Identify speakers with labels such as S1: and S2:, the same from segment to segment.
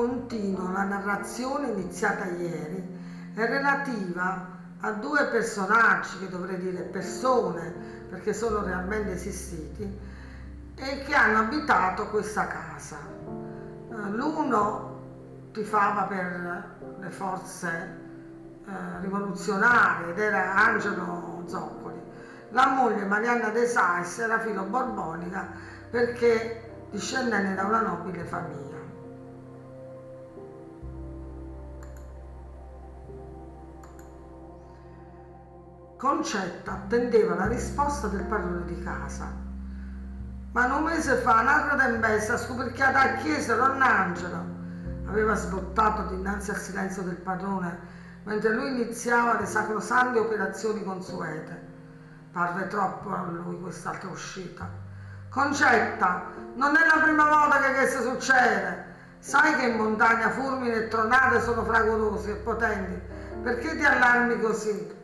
S1: continuo la narrazione iniziata ieri è relativa a due personaggi, che dovrei dire persone, perché sono realmente esistiti, e che hanno abitato questa casa. Eh, l'uno tifava per le forze eh, rivoluzionarie ed era Angelo Zoccoli. La moglie Marianna De Sais era filo borbonica perché discendente da una nobile famiglia. Concetta attendeva la risposta del padrone di casa. Ma un mese fa un'altra tempesta scoperchiata a chiesa Don Angelo aveva sbottato dinanzi al silenzio del padrone mentre lui iniziava le sacrosante operazioni consuete. Parve troppo a lui quest'altra uscita. Concetta, non è la prima volta che questo succede. Sai che in montagna fulmini e tronate sono fragorosi e potenti. Perché ti allarmi così?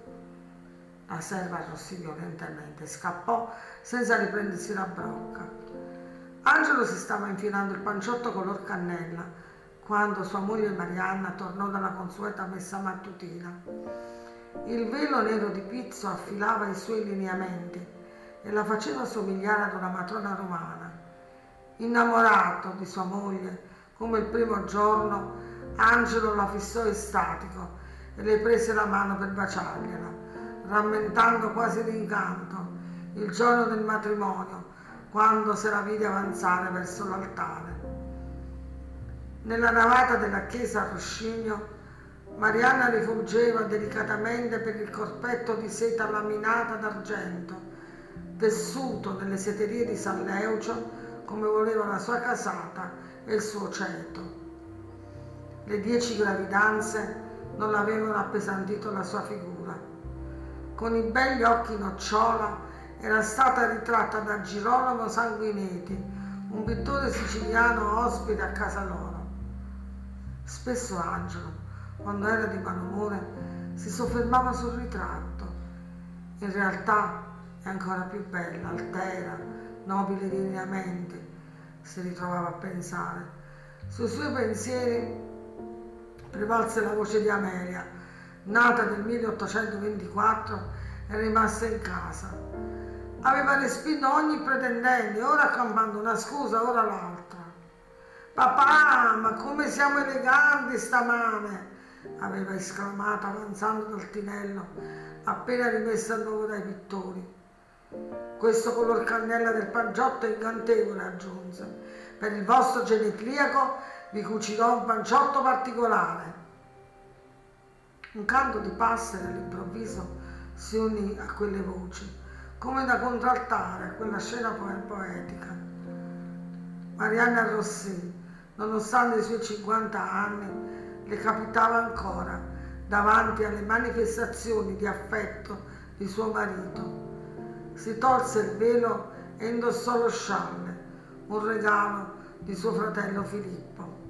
S1: La serva arrossì violentemente e scappò senza riprendersi la brocca. Angelo si stava infilando il panciotto color cannella quando sua moglie Marianna tornò dalla consueta messa mattutina. Il velo nero di pizzo affilava i suoi lineamenti e la faceva somigliare ad una matrona romana. Innamorato di sua moglie, come il primo giorno, Angelo la fissò estatico e le prese la mano per baciargliela rammentando quasi d'incanto il giorno del matrimonio, quando se la vide avanzare verso l'altare. Nella navata della chiesa a Roscigno, Marianna rifuggeva delicatamente per il corpetto di seta laminata d'argento, tessuto nelle seterie di San Leucio come voleva la sua casata e il suo ceto. Le dieci gravidanze non avevano appesantito la sua figura con i begli occhi nocciola, era stata ritratta da Girolamo Sanguinetti, un pittore siciliano ospite a casa loro. Spesso Angelo, quando era di malumore, si soffermava sul ritratto. In realtà è ancora più bella, altera, nobile di lineamenti, si ritrovava a pensare. Sui suoi pensieri prevalse la voce di Amelia, nata nel 1824 e rimasta in casa. Aveva respinto ogni pretendente, ora accampando una scusa, ora l'altra. Papà, ma come siamo eleganti stamane! aveva esclamato avanzando dal tinello, appena rimesso a nuovo dai pittori. Questo color cannella del panciotto è incantevole, aggiunse. Per il vostro genetriaco vi cucirò un panciotto particolare. Un canto di passeri all'improvviso si unì a quelle voci, come da contraltare a quella scena poetica. Marianna Rossi, nonostante i suoi 50 anni, le capitava ancora davanti alle manifestazioni di affetto di suo marito. Si tolse il velo e indossò lo scialle, un regalo di suo fratello Filippo.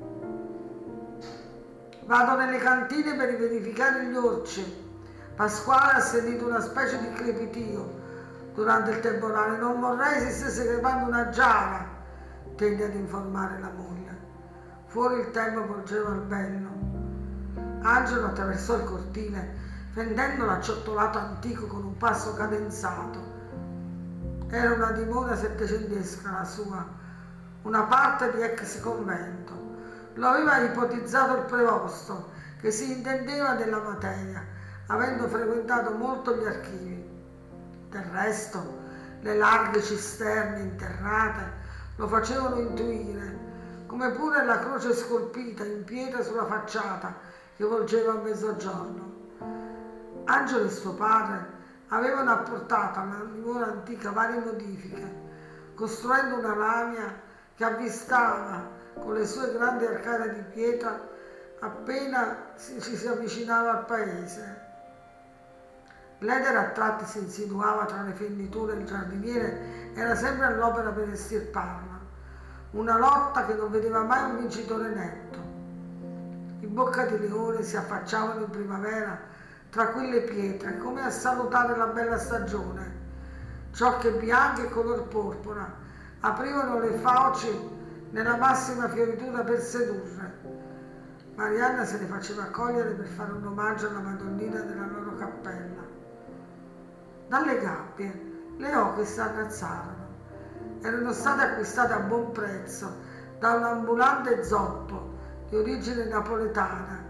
S1: Vado nelle cantine per verificare gli orci. Pasquale ha sentito una specie di crepitio durante il temporale. Non vorrei si stesse crepando una giara, tende ad informare la moglie. Fuori il tempo volgeva al bello. Angelo attraversò il cortile, fendendo l'acciottolato antico con un passo cadenzato. Era una dimora settecentesca la sua, una parte di ex convento. Lo aveva ipotizzato il prevosto, che si intendeva della materia, avendo frequentato molto gli archivi. Del resto, le larghe cisterne interrate lo facevano intuire, come pure la croce scolpita in pietra sulla facciata che volgeva a mezzogiorno. Angelo e suo padre avevano apportato alla dimora antica varie modifiche, costruendo una lamia che avvistava con le sue grandi arcate di pietra appena ci si avvicinava al paese. L'edera a tratti si insinuava tra le fenditure del giardiniere, era sempre all'opera per estirparla. Una lotta che non vedeva mai un vincitore netto. I bocca di leone si affacciavano in primavera tra quelle pietre come a salutare la bella stagione. Ciocche bianche e color porpora aprivano le fauci nella massima fioritura per sedurre. Marianna se ne faceva accogliere per fare un omaggio alla Madonnina della loro cappella. Dalle gabbie le oche si arrazzarono. Erano state acquistate a buon prezzo da un ambulante zoppo di origine napoletana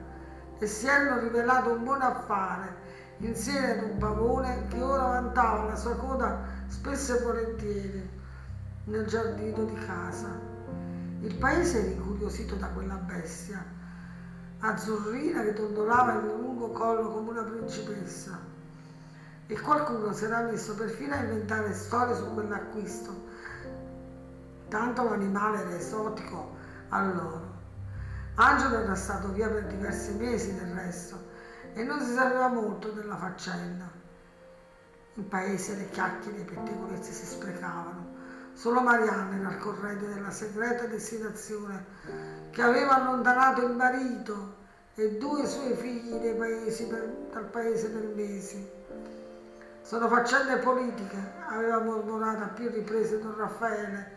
S1: e si erano rivelato un buon affare insieme ad un pavone che ora vantava la sua coda spesso e volentieri nel giardino di casa. Il paese era incuriosito da quella bestia, azzurrina che dondolava il lungo collo come una principessa. E qualcuno si era messo perfino a inventare storie su quell'acquisto. Tanto l'animale era esotico a loro. Angelo era stato via per diversi mesi del resto e non si sapeva molto della faccenda. In paese le chiacchiere e i pettegolezzi si sprecavano. Solo Marianna era al corrente della segreta destinazione che aveva allontanato il marito e due suoi figli per, dal paese per mesi. Sono faccende politiche, aveva mormorato a più riprese Don Raffaele,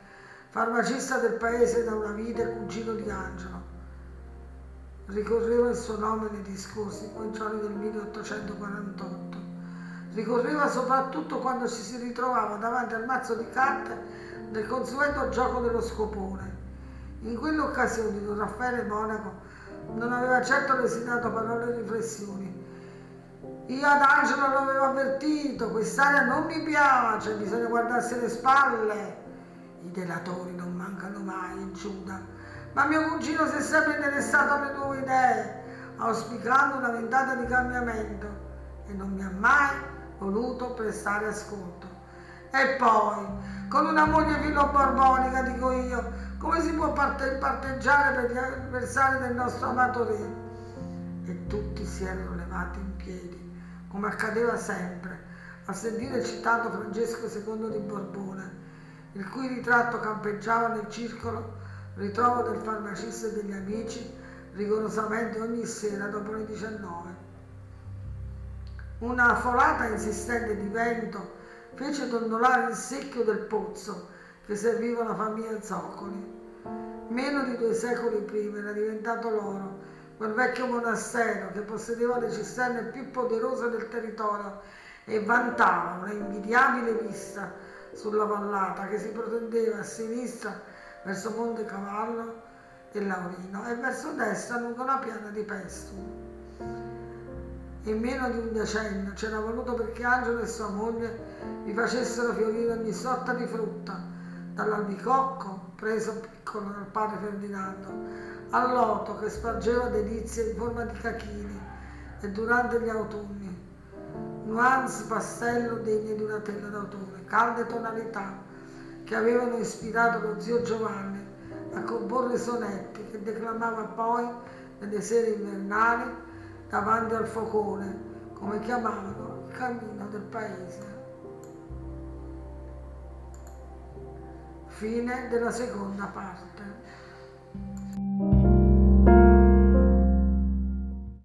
S1: farmacista del paese da una vita e cugino di Angelo. Ricorreva il suo nome nei discorsi, giorni del 1848. Ricorreva soprattutto quando ci si ritrovava davanti al mazzo di carte del consueto gioco dello scopone. In quell'occasione Don Raffaele Monaco non aveva certo lesinato parole e riflessioni. Io ad Angelo l'avevo avvertito, quest'area non mi piace, bisogna guardarsi le spalle. I delatori non mancano mai in Giuda, ma mio cugino si è sempre interessato alle nuove idee, auspicando una ventata di cambiamento e non mi ha mai voluto prestare ascolto. E poi, con una moglie filo borbonica, dico io, come si può parte- parteggiare per gli avversari del nostro amato re? E tutti si erano levati in piedi, come accadeva sempre, a sentire citato Francesco II di Borbone, il cui ritratto campeggiava nel circolo ritrovo del farmacista e degli amici rigorosamente ogni sera dopo le 19. Una folata insistente di vento fece dondolare il secchio del pozzo che serviva la famiglia Zoccoli. Meno di due secoli prima era diventato loro quel vecchio monastero che possedeva le cisterne più poderose del territorio e vantava una invidiabile vista sulla vallata che si protendeva a sinistra verso Monte Cavallo e Laurino e verso destra lungo la piana di Pestum in meno di un decennio. C'era voluto perché Angelo e sua moglie gli facessero fiorire ogni sorta di frutta, dall'albicocco preso piccolo dal padre Ferdinando, all'oto che spargeva delizie in forma di cachini e durante gli autunni, nuance pastello degne di una tela d'autore, calde tonalità che avevano ispirato lo zio Giovanni a comporre sonetti che declamava poi nelle sere invernali davanti al focone, come chiamavano il cammino del paese. Fine della seconda parte.